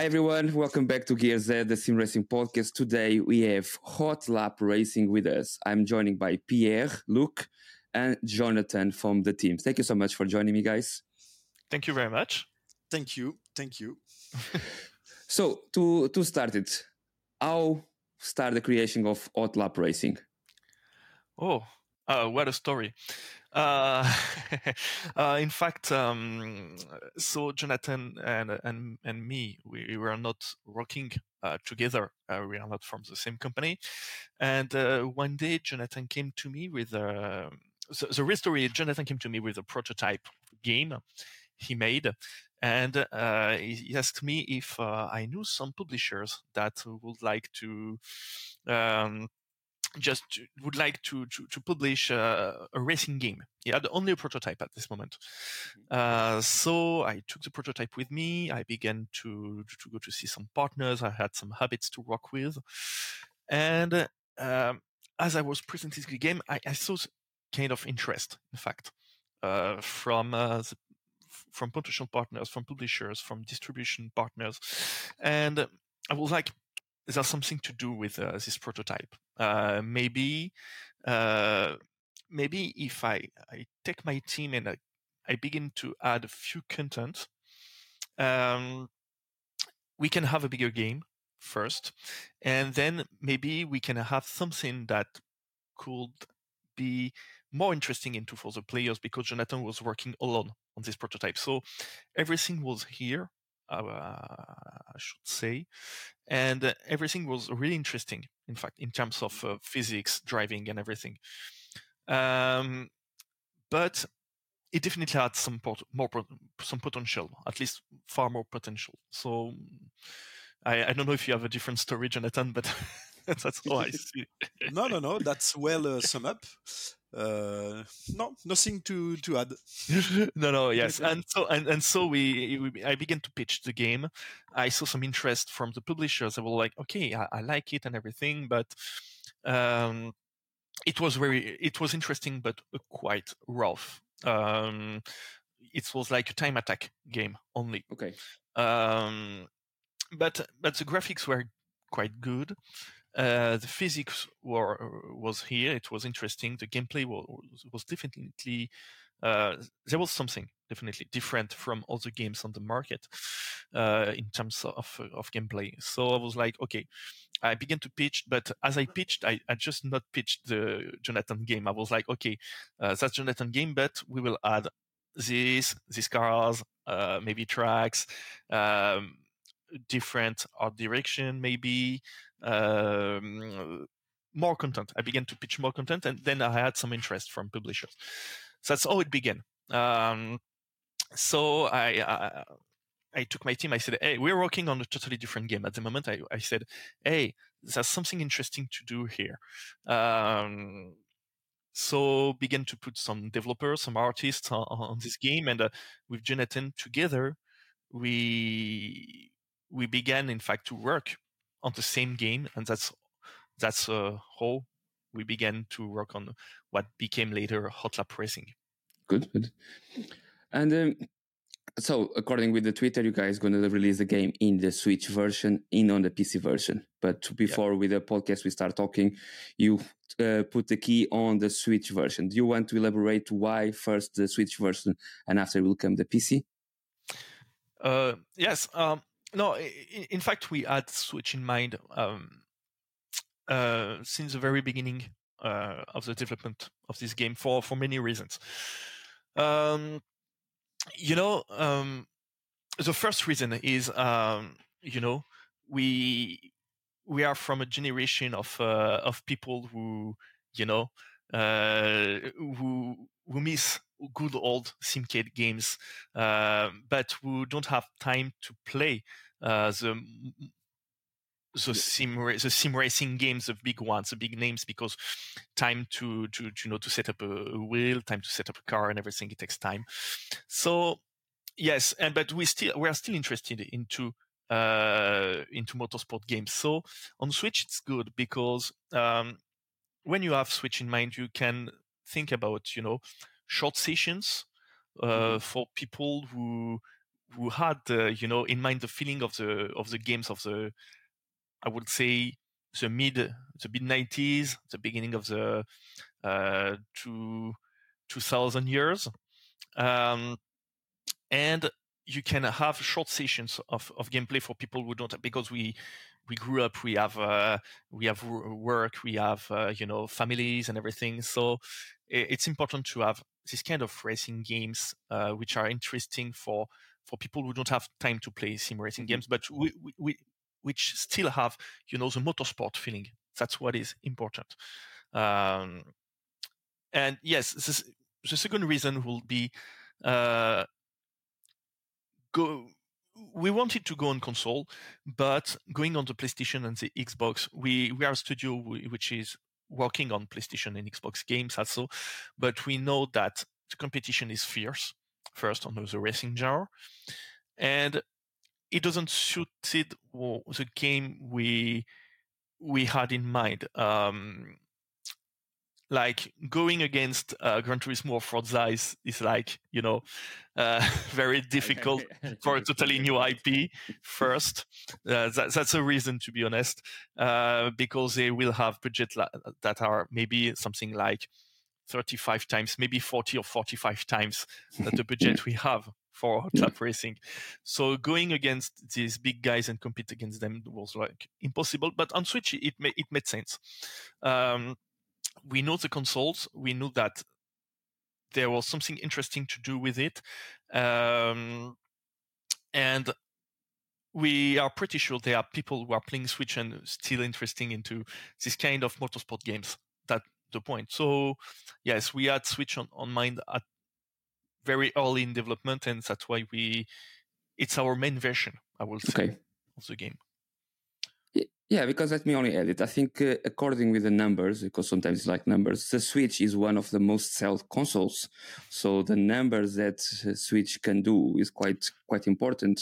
Hi everyone, welcome back to Gearheads, the Sim Racing Podcast. Today we have Hot Lap Racing with us. I'm joining by Pierre, Luke, and Jonathan from the team. Thank you so much for joining me, guys. Thank you very much. Thank you. Thank you. so to to start it, how start the creation of Hot Lap Racing? Oh, uh, what a story! Uh, uh, in fact, um, so Jonathan and and and me, we were not working uh, together. Uh, we are not from the same company. And uh, one day, Jonathan came to me with a. So, the real story. Jonathan came to me with a prototype game he made, and he asked me if I knew some publishers that would like to. Um, just would like to to, to publish a, a, racing game. He had only a prototype at this moment. Mm-hmm. Uh, so I took the prototype with me. I began to to go to see some partners. I had some habits to work with, and um, as I was presenting the game, I, I, saw kind of interest, in fact, uh, from uh, the, from potential partners, from publishers, from distribution partners, and I was like, there's something to do with uh, this prototype. Uh, maybe, uh, maybe if I, I take my team and I, I begin to add a few content, um, we can have a bigger game first, and then maybe we can have something that could be more interesting into for the players because Jonathan was working alone on this prototype. So everything was here I should say, and uh, everything was really interesting. In fact, in terms of uh, physics, driving, and everything. Um, but it definitely had some pot- more some potential, at least far more potential. So I, I don't know if you have a different story, Jonathan, but that's how I see. No, no, no. That's well uh, sum up uh, no, nothing to to add. no, no, yes, and so and, and so we, we, I began to pitch the game. I saw some interest from the publishers. I was like, okay, I, I like it and everything, but um, it was very, it was interesting, but quite rough. Um, it was like a time attack game only. Okay. Um, but but the graphics were quite good. Uh, the physics were was here. It was interesting. The gameplay was, was definitely uh, there was something definitely different from other games on the market uh, in terms of of gameplay. So I was like, okay, I began to pitch, but as I pitched, I, I just not pitched the Jonathan game. I was like, okay, uh, that's Jonathan game, but we will add this, these cars, uh, maybe tracks, um, different art direction, maybe um, more content. I began to pitch more content, and then I had some interest from publishers. So that's how it began. Um, so I, I, I took my team. I said, "Hey, we're working on a totally different game at the moment." I, I said, "Hey, there's something interesting to do here." Um, so began to put some developers, some artists on, on this game, and uh, with Jonathan together, we we began, in fact, to work on the same game, and that's that's uh, how we began to work on what became later Hot Lap Racing. Good, good. And um, so, according with the Twitter, you guys going to release the game in the Switch version, in on the PC version. But before yeah. with the podcast we start talking, you uh, put the key on the Switch version. Do you want to elaborate why first the Switch version and after will come the PC? Uh, yes. Um, no, in fact, we had Switch in mind um, uh, since the very beginning uh, of the development of this game for for many reasons. Um, you know, um, the first reason is um, you know we we are from a generation of uh, of people who you know uh, who who miss good old Simcade games, uh, but who don't have time to play uh, the the sim the sim racing games, the big ones, the big names, because time to to, to you know to set up a, a, wheel, time to set up a car, and everything it takes time. So yes, and but we still we are still interested into uh, into motorsport games. So on Switch it's good because um, when you have Switch in mind, you can think about you know short sessions uh, mm-hmm. for people who who had uh, you know in mind the feeling of the of the games of the I would say the mid the mid 90s, the beginning of the uh, two 2000 years, um, and you can have short sessions of, of gameplay for people who don't because we we grew up we have uh, we have work we have uh, you know families and everything so it's important to have this kind of racing games uh, which are interesting for for people who don't have time to play sim racing mm-hmm. games but we, we, we, which still have you know the motorsport feeling that's what is important um, and yes this, the second reason will be uh, go we wanted to go on console, but going on the PlayStation and the Xbox, we we are a studio which is working on PlayStation and Xbox games also, but we know that the competition is fierce. First on the racing genre, and it doesn't suit it, the game we we had in mind. Um, like going against uh, Gran Turismo or Forza is, is like you know uh, very difficult for a totally new IP. First, uh, that, that's a reason to be honest, uh, because they will have budget la- that are maybe something like 35 times, maybe 40 or 45 times the budget we have for lap racing. So going against these big guys and compete against them was like impossible. But on Switch, it made it made sense. Um, we know the consoles. We knew that there was something interesting to do with it, um, and we are pretty sure there are people who are playing Switch and still interesting into this kind of motorsport games. That the point. So yes, we had Switch on, on mind at very early in development, and that's why we it's our main version. I will say okay. of the game. Yeah, because let me only add it. I think uh, according with the numbers, because sometimes it's like numbers, the Switch is one of the most sold consoles. So the numbers that uh, Switch can do is quite quite important.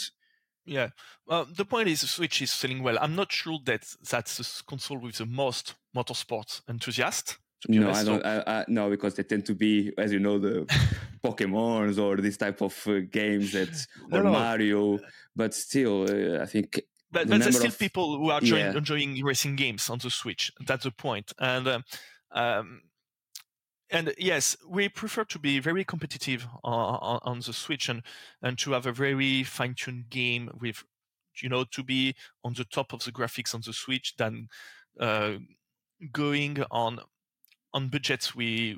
Yeah, well, the point is, the Switch is selling well. I'm not sure that that's the console with the most motorsport enthusiasts. No, honest, I don't. I, I, no, because they tend to be, as you know, the Pokemon's or this type of uh, games that or no, no. Mario. But still, uh, I think but, the but there's still of, people who are yeah. enjoying racing games on the Switch. That's the point. And um, um, and yes, we prefer to be very competitive on, on, the Switch and and to have a very fine-tuned game with, you know, to be on the top of the graphics on the Switch than uh, going on on budgets we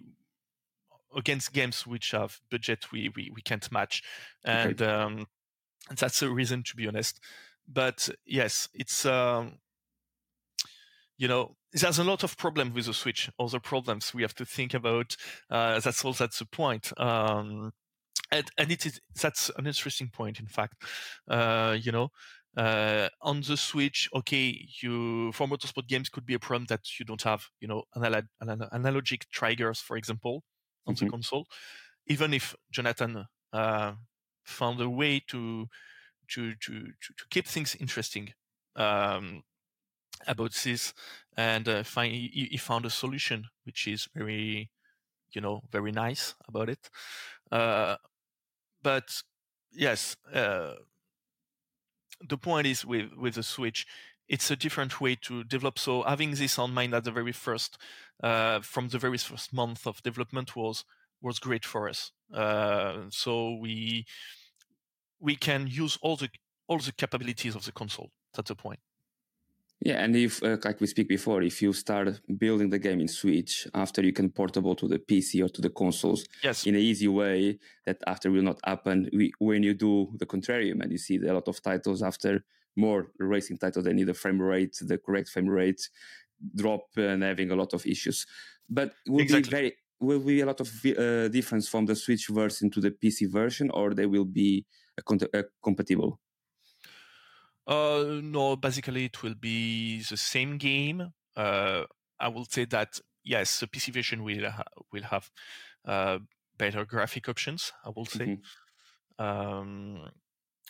against games which have budget we we, we can't match, and okay. um, that's a reason to be honest but yes, it's um, you know there's a lot of problems with the Switch. Other problems we have to think about. Uh, that's all. That's the point. Um, and, and it is that's an interesting point. In fact, uh, you know, uh, on the Switch, okay, you for motorsport games could be a problem that you don't have, you know, analog, analogic triggers, for example, on mm-hmm. the console. Even if Jonathan uh, found a way to to to to, keep things interesting um, about this, and uh, find he, he, found a solution which is very, you know, very nice about it. Uh, but yes, uh, the point is with with the Switch, it's a different way to develop. So having this on mind at the very first, uh, from the very first month of development was was great for us. Uh, so we we can use all the all the capabilities of the console. That's the point. Yeah, and if, uh, like we speak before, if you start building the game in Switch, after you can portable to the PC or to the consoles yes. in an easy way, that after will not happen we, when you do the contrarium and you see a lot of titles after more racing titles, they need the frame rate, the correct frame rate drop and having a lot of issues. But will exactly. be very will be a lot of uh, difference from the Switch version to the PC version, or they will be compatible? Uh, no, basically it will be the same game. Uh, I will say that yes, the PC version will ha- will have uh, better graphic options. I will say, mm-hmm. um,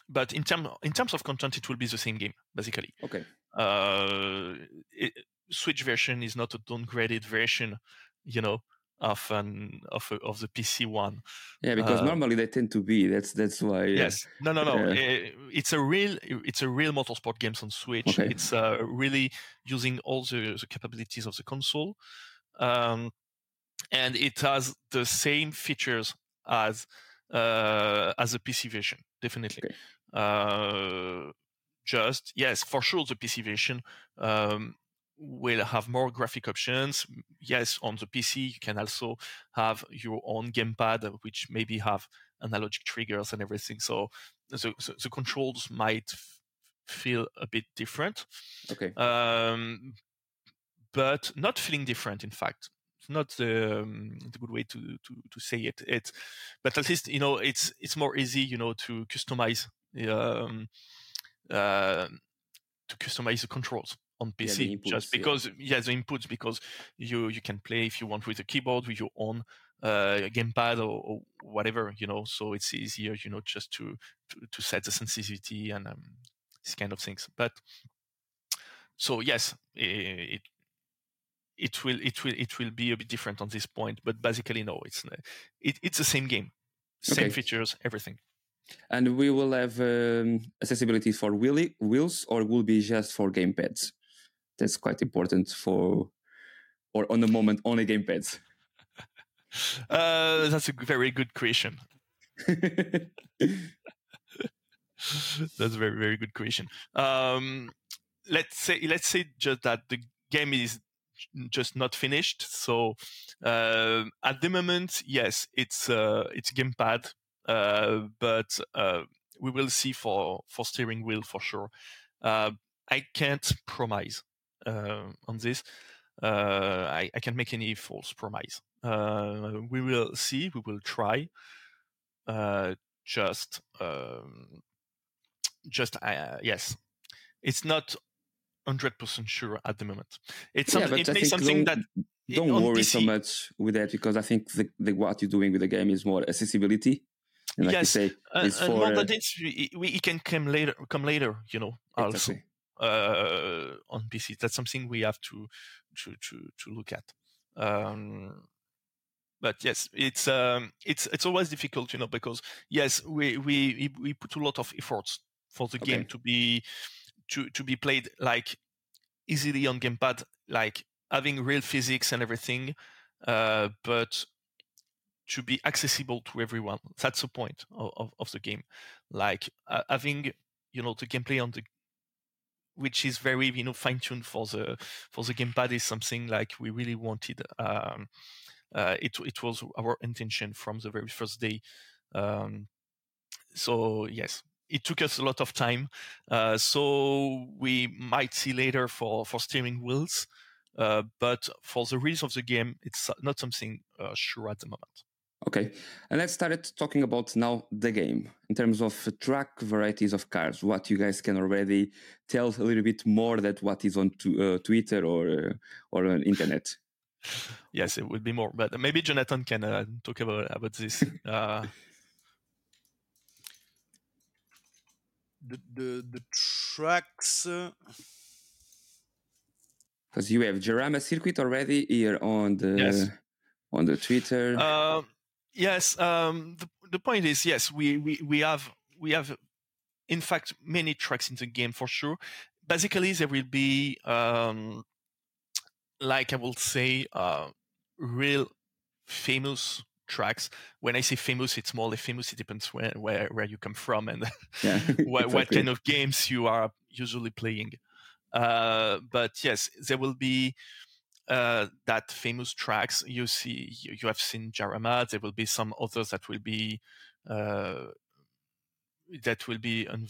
but in terms in terms of content, it will be the same game basically. Okay. Uh, it, Switch version is not a downgraded version, you know, of an of a, of the PC one. Yeah, because uh, normally they tend to be. That's that's why. Yeah. Yes. No, no, no. Uh, it's a real it's a real motorsport games on Switch. Okay. It's uh, really using all the, the capabilities of the console, um, and it has the same features as uh, as a PC version. Definitely. Okay. Uh, just yes, for sure, the PC version. Um, will have more graphic options. Yes, on the PC you can also have your own gamepad, which maybe have analogic triggers and everything. So the, the, the controls might f- feel a bit different. Okay. Um, but not feeling different, in fact. It's not the, um, the good way to, to, to say it. It, but at least you know it's it's more easy, you know, to customize um, uh, to customize the controls on PC yeah, inputs, just because yeah. yeah. the inputs because you you can play if you want with a keyboard with your own uh, gamepad or, or, whatever you know so it's easier you know just to to, to set the sensitivity and um, these kind of things but so yes it, it will it will it will be a bit different on this point but basically no it's it, it's the same game same okay. features everything and we will have um, accessibility for wheelie, wheels or will be just for gamepads that's quite important for or on the moment only gamepads? Uh, that's a very good question. that's a very very good question. Um, let's say let's say just that the game is just not finished. So uh, at the moment, yes, it's uh, it's gamepad, uh, but uh, we will see for for steering wheel for sure. Uh, I can't promise on this. Uh, I, I can't make any false promise. Uh, we will see. We will try. just, um, just yes, it's not hundred percent sure at the moment. It's yeah, it may something that don't worry PC, so much with that because I think the, the, what you're doing with the game is more accessibility. And like yes, you say, uh, and for, than this, we, we, can come later. Come later, you know. Also, exactly uh, on PC. That's something we have to to to, to look at. Um, but yes, it's um, it's it's always difficult, you know, because yes, we we we put a lot of efforts for the okay. game to be to to be played like easily on gamepad, like having real physics and everything, uh, but to be accessible to everyone. That's the point of, of, of the game. Like uh, having you know the gameplay on the which is very you know fine tuned for the for the gamepad is something like we really wanted. Um, uh, it it was our intention from the very first day. Um, so yes, it took us a lot of time. Uh, so we might see later for for steering wheels, uh, but for the release of the game, it's not something uh, sure at the moment. Okay, and let's start talking about now the game in terms of track varieties of cars. What you guys can already tell a little bit more that what is on to, uh, Twitter or uh, or on internet. Yes, it would be more, but maybe Jonathan can uh, talk about about this. Uh, the the the tracks. Because uh, you have Jarama circuit already here on the yes. on the Twitter. Uh, Yes, um, the, the point is, yes, we, we, we have we have, in fact, many tracks in the game for sure. Basically, there will be, um, like I will say, uh, real famous tracks. When I say famous, it's more like famous. It depends where where, where you come from and yeah, what, exactly. what kind of games you are usually playing. Uh, but yes, there will be uh, that famous tracks you see you, you, have seen Jarama. There will be some others that will be uh, that will be un-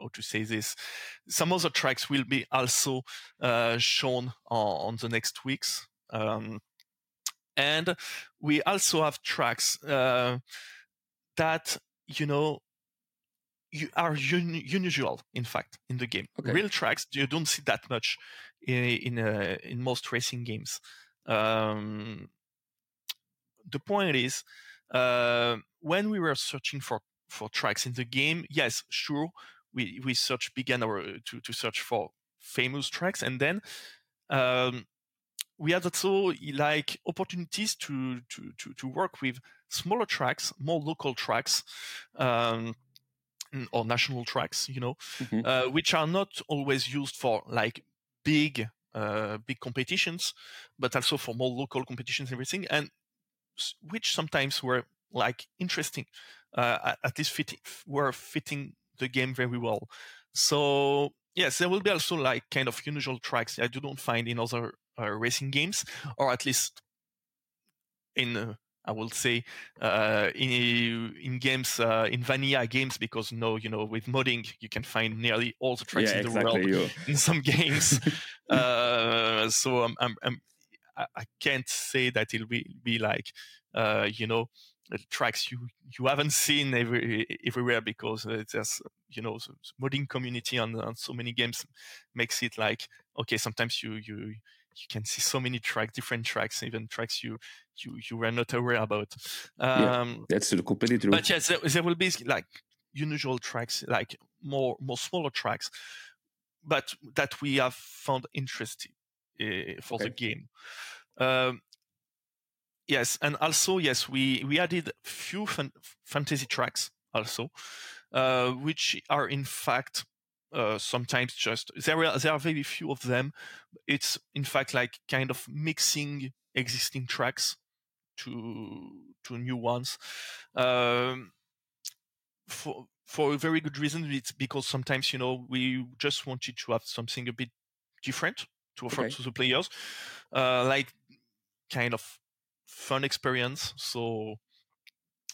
how to say this. Some other tracks will be also uh, shown on, on, the next weeks. Um, and we also have tracks uh, that you know you are un- unusual in fact in the game okay. real tracks you don't see that much in in, uh, in most racing games. Um, the point is, uh, when we were searching for for tracks in the game, yes, sure, we we search began our to to search for famous tracks, and then um, we had also like opportunities to to to, to work with smaller tracks, more local tracks. Um, or national tracks, you know, mm-hmm. uh, which are not always used for like big, uh, big competitions, but also for more local competitions and everything, and which sometimes were like interesting, uh, at least fitting, were fitting the game very well. So yes, there will be also like kind of unusual tracks that you don't find in other uh, racing games, or at least in I will say uh, in in games uh, in vanilla games because no, you know, with modding you can find nearly all the tracks yeah, in the exactly, world in some games. uh, so I'm, I'm, I'm, I can't say that it'll be be like uh, you know tracks you you haven't seen every, everywhere because there's you know the modding community on, on so many games makes it like okay sometimes you you you can see so many tracks, different tracks, even tracks you you you were not aware about. Um, yeah, that's completely true. But yes, there, there, will be like unusual tracks, like more more smaller tracks, but that we have found interesting uh, for okay. the game. Um, yes, and also yes, we we added few fan- fantasy tracks also, uh, which are in fact uh, sometimes just there are there are very few of them. It's in fact like kind of mixing existing tracks to to new ones. Um, for for a very good reason. It's because sometimes you know we just wanted to have something a bit different to offer okay. to the players, uh, like kind of fun experience. So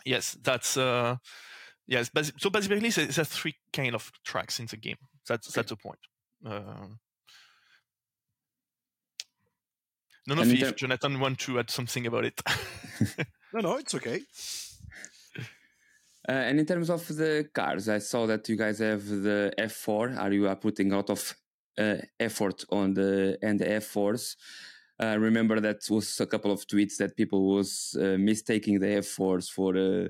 yes, that's uh, yes. So basically, there's three kind of tracks in the game. That's okay. that's the point. Uh, no, no, if ter- Jonathan want to add something about it. no, no, it's okay. Uh, and in terms of the cars, I saw that you guys have the F4. Are you are putting a lot of uh, effort on the and the F4s? Uh, remember that was a couple of tweets that people was uh, mistaking the F4s for uh,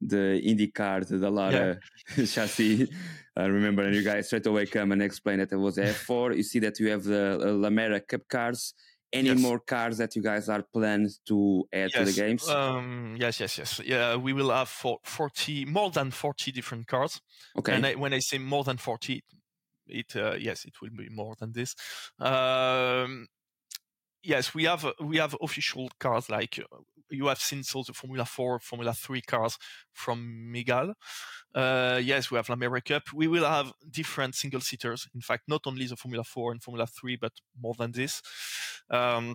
the IndyCar, the Dallara yeah. chassis. I remember, and you guys straight away come and explain that it was F4. You see that you have the uh, Lamera Cup cars. Any yes. more cars that you guys are planned to add yes. to the games? Um, yes, yes, yes. Yeah, we will have for 40, more than 40 different cars. Okay. And I, when I say more than 40, it uh, yes, it will be more than this. Um, yes, we have we have official cars like uh, you have seen so the Formula Four, Formula Three cars from Mygale. Uh, yes, we have Lamera Cup. We will have different single seaters. In fact, not only the Formula Four and Formula Three, but more than this. Um,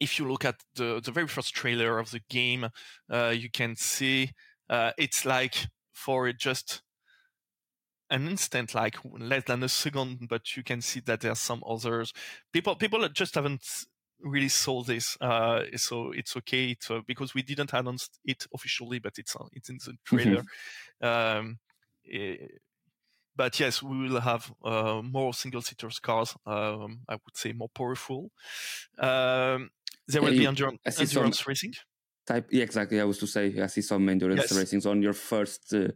if you look at the the very first trailer of the game, uh, you can see uh, it's like for just an instant, like less than a second, but you can see that there are some others. People people just haven't really saw this, uh, so it's okay it's, uh, because we didn't announce it officially, but it's uh, it's in the trailer. Mm-hmm. Um, it, eh, but yes, we will have uh, more single-seater cars. Um, I would say more powerful. Um, there will be endurance, endurance racing. Type, yeah, exactly. I was to say I see some endurance yes. racings on your first uh,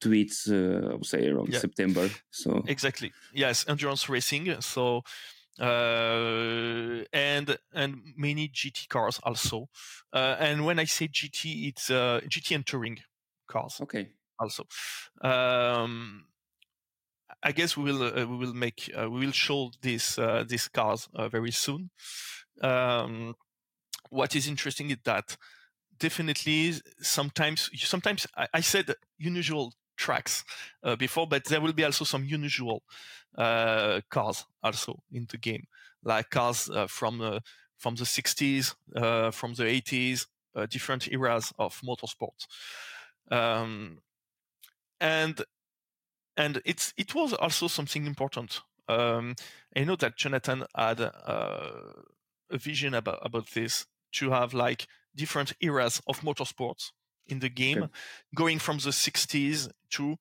tweets. Uh, I would say around yeah. September. So exactly, yes, endurance racing. So uh, and and many GT cars also. Uh, and when I say GT, it's uh, GT and touring cars. Okay. Also, um, I guess we will uh, we will make uh, we will show this uh, these cars very soon. Um, what is interesting is that definitely sometimes sometimes I, I said unusual tracks uh, before, but there will be also some unusual uh, cars also in the game, like cars uh, from the from the 60s, uh, from the 80s, uh, different eras of motorsport, um, and and it's it was also something important. Um, I know that Jonathan had uh, a vision about about this to have like different eras of motorsports in the game, okay. going from the 60s to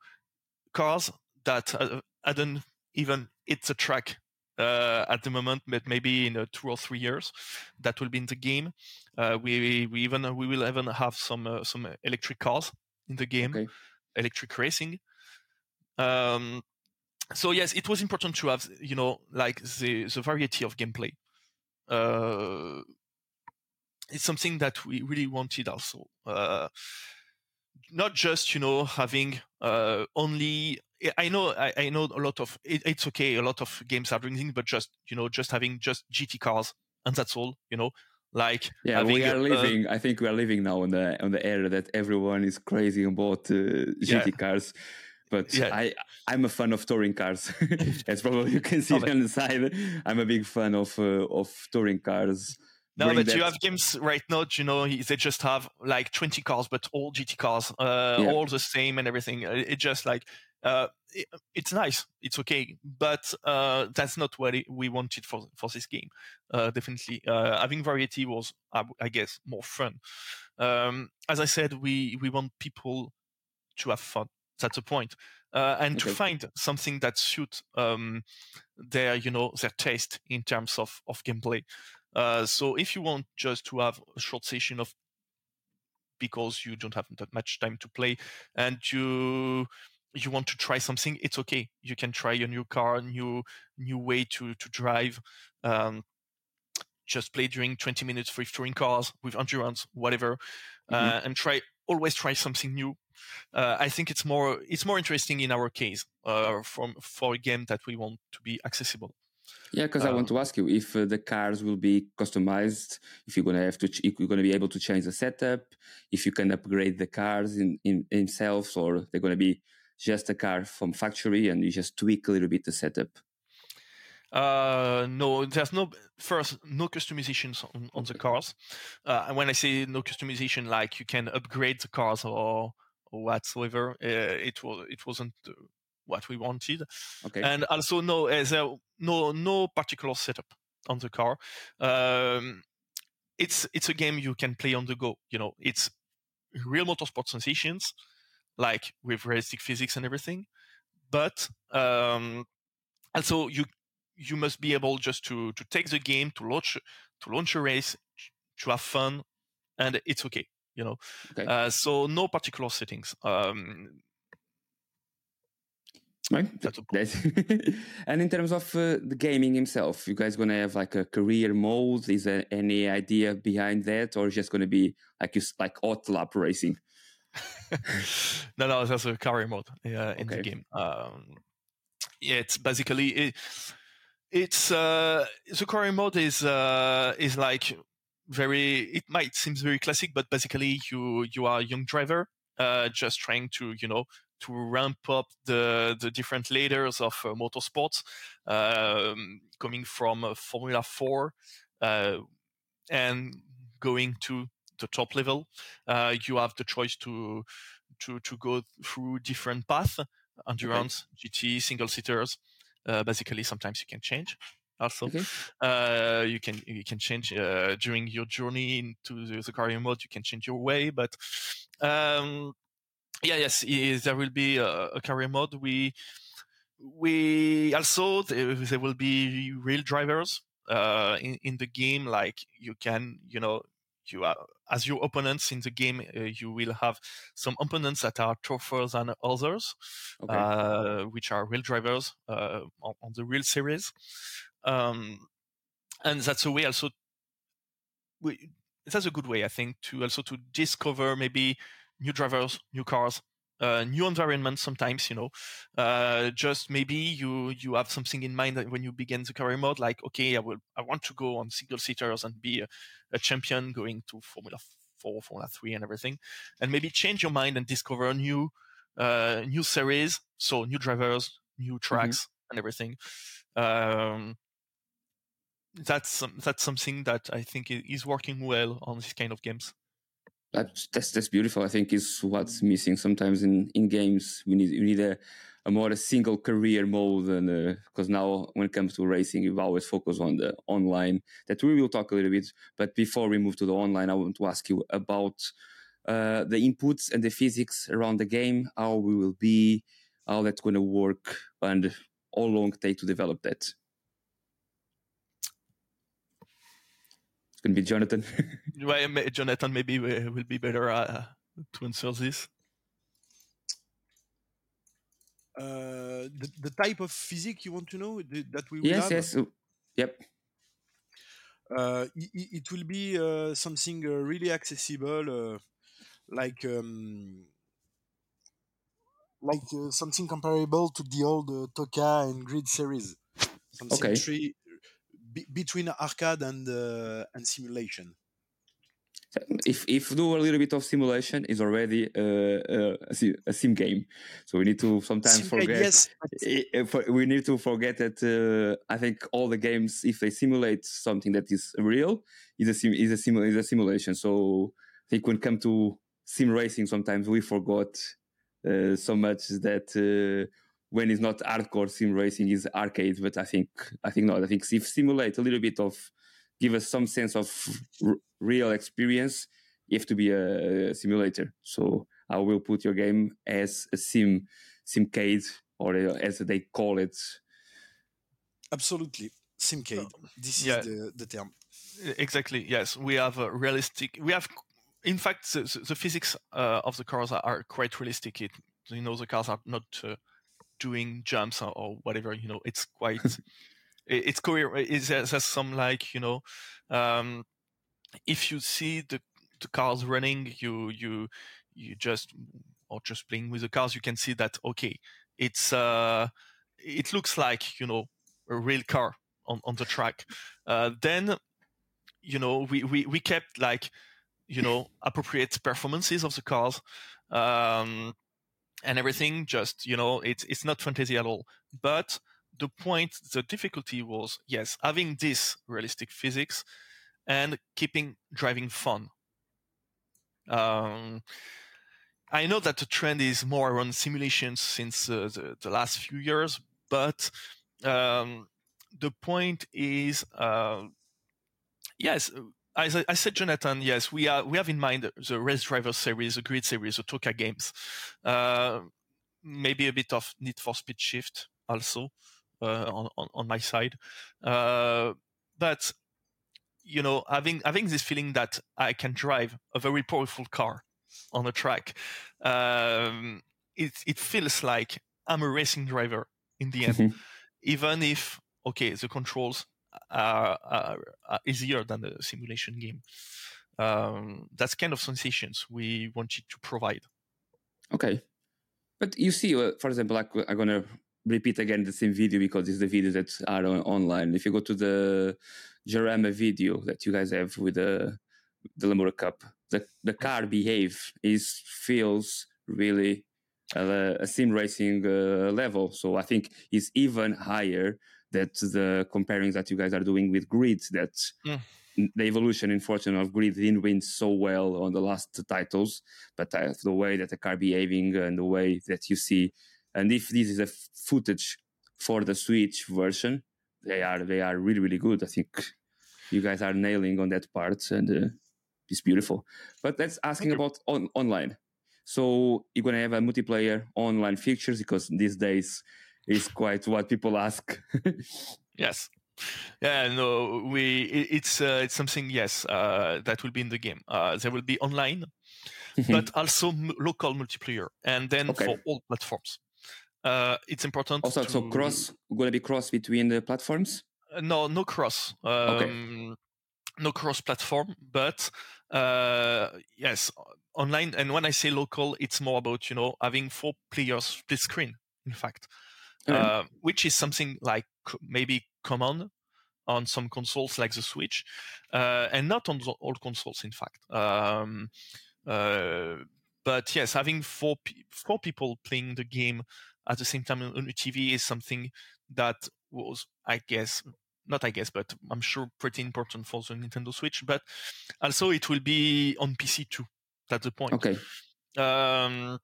cars that uh, hadn't even it's a track uh, at the moment, but maybe in uh, two or three years, that will be in the game. Uh, we we even we will even have some uh, some electric cars in the game, okay. electric racing. Um, so yes, it was important to have you know like the the variety of gameplay uh, it's something that we really wanted also. Uh, not just you know having uh, only I know I, I, know a lot of it, it's okay a lot of games are doing things but just you know just having just GT cars and that's all you know like yeah we are living I think we are living now on the on the era that everyone is crazy about uh, GT yeah. cars but yeah. I I'm a fan of touring cars as probably you can see oh, on the side I'm a big fan of uh, of touring cars no, but that. you have games right now. You know, they just have like 20 cars, but all GT cars, uh, yeah. all the same and everything. It just like uh, it, it's nice, it's okay, but uh, that's not what it, we wanted for for this game. Uh, definitely, uh, having variety was, I, guess, more fun. Um, as I said, we we want people to have fun. That's the point. Uh, and okay. to find something that suits um, their, you know, their taste in terms of of gameplay. Uh, so if you want just to have a short session of because you don't have that much time to play and you you want to try something it's okay. You can try a new car new new way to to drive um, just play during 20 minutes for touring cars with endurance whatever mm-hmm. uh, and try always try something new. Uh, i think it's more it's more interesting in our case uh, from for a game that we want to be accessible. Yeah, because um, I want to um, ask you if uh, the cars will be customized, if you're gonna have to, ch- if you're gonna be able to change the setup, if you can upgrade the cars in in themselves, or they're gonna be just a car from factory and you just tweak a little bit the setup. Uh, no, there's no first no customizations on, on the cars. Uh, and when I say no customization, like you can upgrade the cars or, or whatsoever, uh, it was it wasn't what we wanted. Okay. And also no, as a, no no particular setup on the car. Um, it's it's a game you can play on the go. You know, it's real motorsport sensations, like with realistic physics and everything. But um, also you you must be able just to to take the game to launch to launch a race to have fun, and it's okay. You know, okay. Uh, so no particular settings. Um, Right. That's and in terms of uh, the gaming himself, you guys gonna have like a career mode? Is there any idea behind that, or just gonna be like you like hot lap racing? no, no, there's a career mode uh, in okay. the game. Um, yeah, it's basically it, it's uh, the career mode is uh, is like very. It might seem very classic, but basically you you are a young driver uh, just trying to you know to ramp up the the different layers of uh, motorsports, um, coming from uh, Formula Four uh, and going to the top level. Uh, you have the choice to to to go through different paths, endurance, okay. GT, single seaters. Uh, basically, sometimes you can change also okay. uh, you can you can change uh, during your journey into the, the career mode you can change your way but um, yeah, yes, there will be a, a career mode. We we also there will be real drivers uh, in in the game. Like you can, you know, you are as your opponents in the game. Uh, you will have some opponents that are tougher than others, okay. uh, which are real drivers uh, on, on, the real series. Um, and that's a way also. We, that's a good way, I think, to also to discover maybe new drivers, new cars, uh, new environments sometimes you know uh, just maybe you you have something in mind when you begin the career mode like okay i will i want to go on single seaters and be a, a, champion going to formula 4 formula 3 and everything and maybe change your mind and discover a new uh, new series so new drivers new mm-hmm. tracks mm-hmm. and everything um, that's that's something that i think is working well on this kind of games that's, that's beautiful. I think is what's missing sometimes in, in games. We need we need a, a more a single career mode, and because uh, now when it comes to racing, we always focus on the online. That we will talk a little bit. But before we move to the online, I want to ask you about uh, the inputs and the physics around the game. How we will be, how that's going to work, and how long take to develop that. Going to be Jonathan. well, Jonathan maybe we will be better uh, to answer this. Uh, the, the type of physics you want to know that we yes have? yes yep uh, it, it will be uh, something uh, really accessible, uh, like um, like uh, something comparable to the old uh, TOCA and Grid series. Something Okay. tre- be- between arcade and uh, and simulation. if if do a little bit of simulation is already uh, uh, a, sim, game so we need to sometimes Simca- forget yes, but I- for- we need to forget that uh, I think all the games, if they simulate something that is real, is a sim- is a sim- is a simulation. So I think when it come to sim racing, sometimes we forgot uh, so much that uh, when it's not hardcore sim racing is arcade. But I think I think not. I think if simulate a little bit of give us some sense of r- real experience, you have to be a, simulator. So I will put your game as a sim simcade or uh, as they call it. absolutely simcade. This yeah. is the, the term. Exactly. Yes, we have a realistic. We have, in fact, the, the- the physics uh, of the cars are, are quite realistic. It, you know, the cars are not uh, doing jumps or, or whatever. You know, it's quite. it- it's coherent. It has has some like you know, um, if you see the the cars running, you you you just or just playing with the cars, you can see that okay, it's uh, it looks like you know a real car on on the track. Uh, then you know we, we we kept like you know appropriate performances of the cars um and everything just you know it's it's not fantasy at all. But the point the difficulty was yes having this realistic physics and keeping driving fun. Um i know that the trend is more around simulations since uh, the, the last few years but um the point is uh Yes, as I, I said, Jonathan. Yes, we are. We have in mind the Race Driver series, the Grid series, the TOCA games. Uh, maybe a bit of Need for Speed Shift also uh, on, on on my side, uh, but you know, having having this feeling that I can drive a very powerful car on a track, um, it it feels like I'm a racing driver in the end, Mhm. even if okay, the controls are, are, are easier than the simulation game. Um, that's kind of sensations we wanted to provide. Okay. But you see, uh, for example, like I'm gonna repeat again the same video because it's the videos that are on, online. If you go to the Jarama video that you guys have with the the Lamera Cup, the the car behave is feels really uh, a sim racing uh, level. So I think it's even higher that the comparing that you guys are doing with Grid that Mm. the evolution and fortune of Grid didn't win so well on the last titles, but uh, the way that the car behaving and the way that you see, and if this is a f- footage for the Switch version, they are they are really really good. I think you guys are nailing on that part, and uh, it's beautiful. But let's asking about on, online. So you're gonna have a multiplayer online features because these days is quite what people ask. Yes. Yeah, no, we it, it's uh, it's something yes uh, that will be in the game. Uh, there will be online, but also m- local multiplayer, and then Okay. for all platforms. Uh, it's important. also, to, so cross gonna be cross between the platforms. Uh, no, no cross. Um, No cross platform, but uh, yes, online. And when I say local, it's more about you know having four players split screen. In fact, Okay. uh, which is something like maybe common on some consoles like the Switch, uh, and not on the- all consoles. In fact, um, uh, but yes, having four pe- four people playing the game at the same time on on a TV is something that was, I guess, not I guess, but I'm sure pretty important for the Nintendo Switch. But also, it will be on PC too. That's the point. Okay. Um,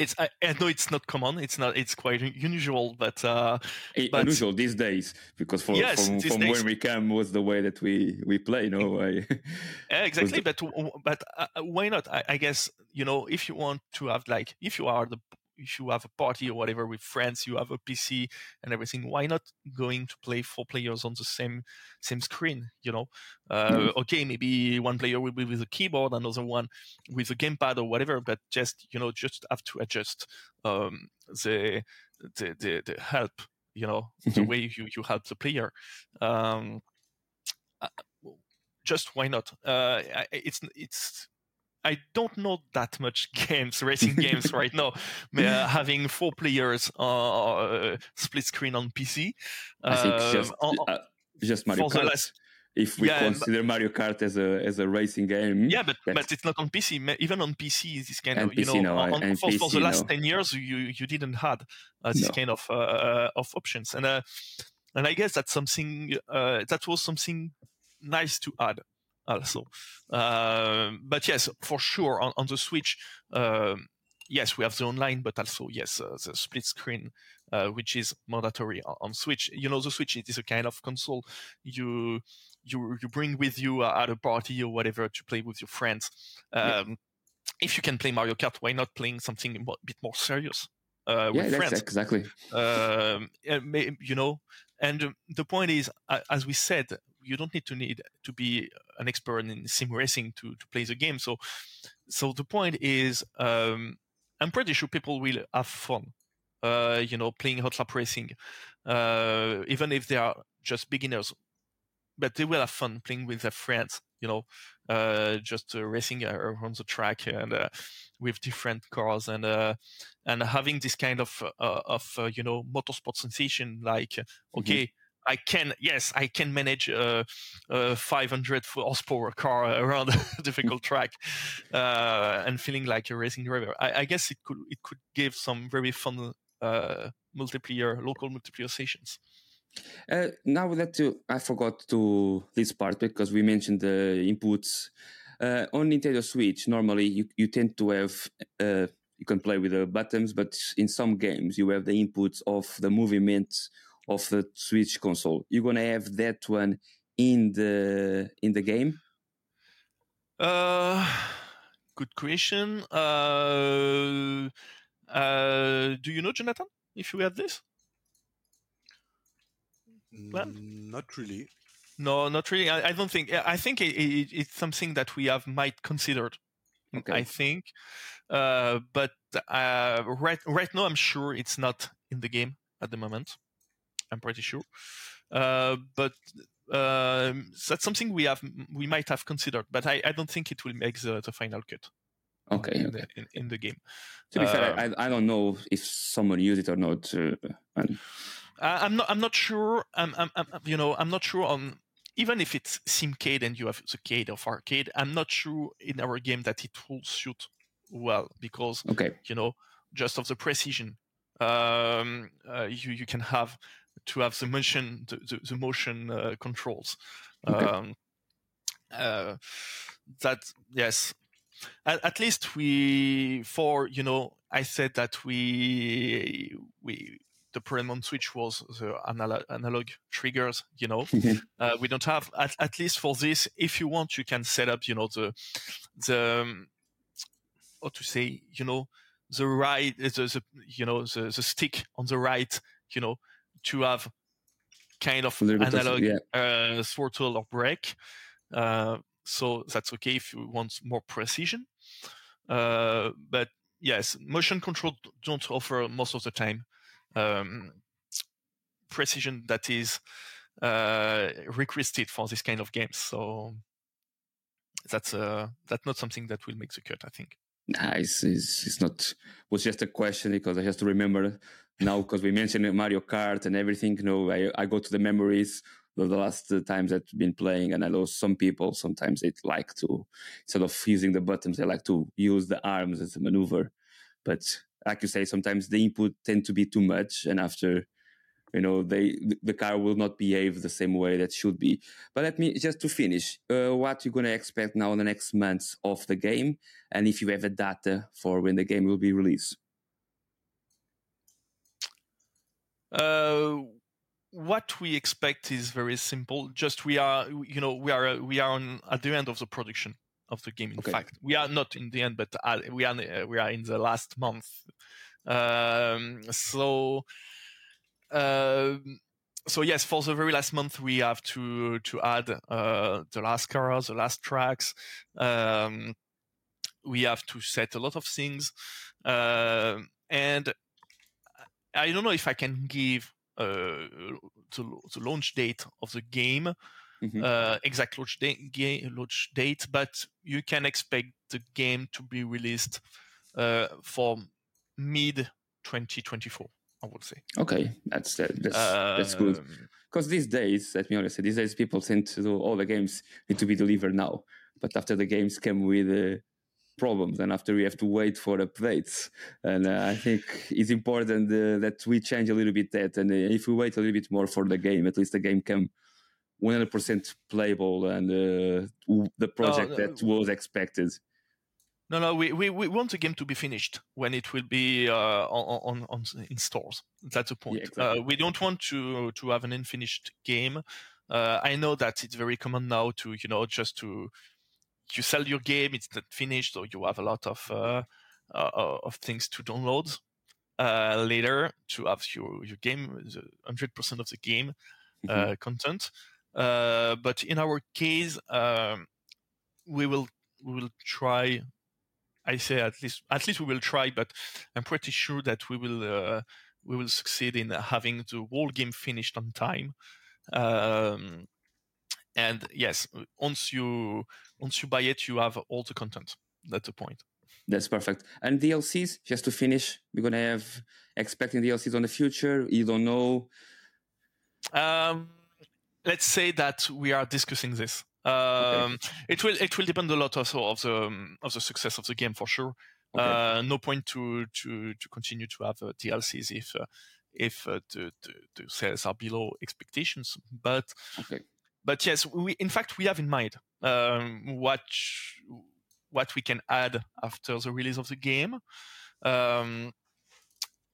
it's I, I know it's not common. It's not. It's quite unusual, but uh, Eh, But- unusual these days because for, Yes, from, from days. when we come was the way that we we play. You know, I, exactly. the- But but uh, why not? I, I guess you know if you want to have like if you are the if you have a party or whatever with friends, you have a PC and everything. Why not going to play four players on the same same screen? You know, uh, Mhm. okay, maybe one player will be with a keyboard, another one with a gamepad or whatever. But just you know, just have to adjust um, the, the the the help. You know, the Mhm. way you you help the player. Um, uh, just why not? Uh, it's it's I don't know that much games, racing games right now. Uh, having four players uh, split screen on PC. I think just, uh, just Mario Kart. Last, if we yeah, consider but, Mario Kart as a as a racing game. Yeah, but but it's not on PC. Even on PC, this kind of you know, no, on, for, for, the last no. ten years, you you didn't had uh, this no. kind of uh, of options, and uh, and I guess that's something uh, that was something nice to add also. Uh, but yes, for sure on, on the Switch, um, yes, we have the online, but also yes, uh, the split screen, uh, which is mandatory on, on, Switch. You know, the Switch it is a kind of console you you you bring with you at a party or whatever to play with your friends. Um, yeah. If you can play Mario Kart, why not playing something a bit more serious? Uh, yeah, friends. exactly. Um, you know, and the point is, as we said, you don't need to need to be an expert in sim racing to, to play the game. So, so the point is, um, I'm pretty sure people will have fun, uh, you know, playing hot lap racing, uh, even if they are just beginners. But they will have fun playing with their friends, you know, uh, just uh, racing around the track and uh, with different cars and uh, and having this kind of of you know motorsport sensation. Like, okay, mm-hmm I can, yes, I can manage a, a 500 horsepower car around a difficult track, uh, and feeling like a racing driver. I, I, guess it could it could give some very fun uh, multiplayer local multiplayer sessions. Uh, now that you, I forgot to this part because we mentioned the inputs uh, on Nintendo Switch. Normally, you, you tend to have uh, you can play with the buttons, but in some games you have the inputs of the movement of the Switch console. You're gonna have that one in the in the game. Uh, good question. Uh, uh, do you know Jonathan? If you have this? Well, mm, not really. No, not really. I, I don't think. I think it, it, it's something that we have might considered. Okay. I think, uh, but uh, right right now, I'm sure it's not in the game at the moment. I'm pretty sure. Uh, but uh, that's something we have we might have considered, but I, I don't think it will make the, the final cut. Okay, in, okay. The, in, in, the game. To be fair, I, I don't know if someone used it or not. Uh, and... I'm not. I'm not sure. I'm, I'm, I'm, You know, I'm not sure on even if it's Simcade and you have the cade of arcade. I'm not sure in our game that it will suit well because okay. you know just of the precision um, uh, you you can have to have the motion the, the, the motion uh, controls. Okay. Um, uh, that yes, at, at, least we for you know I said that we we the Paramount Switch was the analog, analog triggers. You know, uh, we don't have at, at least for this. If you want, you can set up you know the the um, how to say you know the right the, the you know the, the stick on the right you know to have kind of analog yeah. uh, throttle or brake. Uh, so that's okay if you want more precision. Uh, but yes, motion control don't offer most of the time um, precision that is uh, requested for this kind of games. So that's uh, that's not something that will make the cut. I think. Nah, it's, it's, it's not. Was just a question because I have to remember now because we mentioned Mario Kart and everything. You know, I, I go to the memories the last uh, times I've been playing, and I know some people sometimes they like to instead of using the buttons, they like to use the arms as a maneuver. But like you say, sometimes the input tend to be too much, and after you know they the car will not behave the same way that should be but let me just to finish uh, what you're going to expect now in the next months of the game and if you have a data for when the game will be released uh, what we expect is very simple. Just we are, you know, we are we are on, at the end of the production of the game. In okay. fact, we are not in the end, but uh, we are we are in the last month. Um, so, uh, so yes, for the very last month, we have to to add uh, the last cars, the last tracks. Um, we have to set a lot of things, uh, and I don't know if I can give uh, the, the launch date of the game mm-hmm. uh, exact launch, da- launch date, but you can expect the game to be released uh, for mid 2024. I would say. Okay, that's that's that's good. Because um, these days, let me honest, these days people tend to do all the games need to be delivered now, but after the games come with uh, problems and after we have to wait for updates and uh, i think it's important uh, that we change a little bit that and uh, if we wait a little bit more for the game at least the game can 100% playable and uh, the project that was expected no, no, we, we, we want the game to be finished when it will be uh, on, on, on in stores. That's the point. Yeah, exactly. uh, we don't want to to have an unfinished game. Uh, I know that it's very common now to you know just to you sell your game, it's not finished, or you have a lot of uh, uh, of things to download uh, later to have your your game, hundred percent of the game mm-hmm. content. but in our case, um, we will we will try I say at least at least we will try, but I'm pretty sure that we will uh, we will succeed in having the whole game finished on time. Um, and yes, once you once you buy it, you have all the content. That's the point. That's perfect. And DLCs, just to finish, we're gonna have expecting DLCs on the future. You don't know. Um, let's say that we are discussing this. Um, okay. It will it will depend a lot also of the um, of the success of the game for sure. Okay. Uh, no point to to to continue to have uh, DLCs if uh, if uh, the, the, the sales are below expectations. But okay. but yes, we in fact we have in mind um, what what we can add after the release of the game. Um,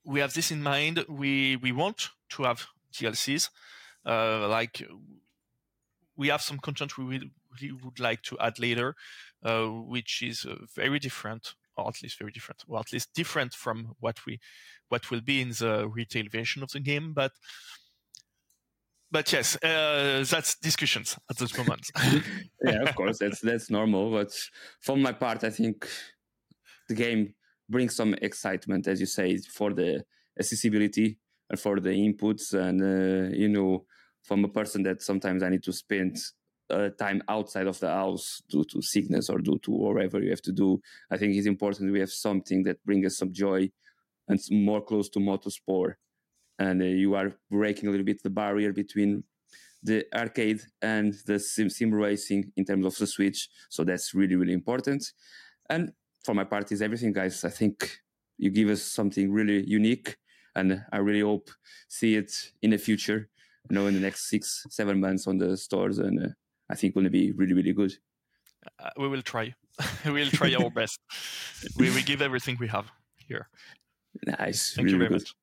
we have this in mind. We we want to have DLCs. Uh, like we have some content we really would like to add later, uh, which is uh, very different, or at least very different, or at least different from what we what will be in the retail version of the game. But but yes, uh, that's discussions at this moment. yeah, of course, that's that's normal. But for my part, I think the game brings some excitement, as you say, for the accessibility and for the inputs, and uh, you know from a person that sometimes I need to spend uh, time outside of the house due to sickness or due to whatever you have to do. I think it's important we have something that brings us some joy and more close to motorsport. And uh, you are breaking a little bit the barrier between the arcade and the sim, sim racing in terms of the switch. So that's really, really important. And for my part is everything, guys. I think you give us something really unique and I really hope see it in the future you know, in the next six, seven months on the stores, and uh, I think going to be really, really good. Uh, we will try. we will try our best. We we give everything we have here. Nice. Thank really you very good. much.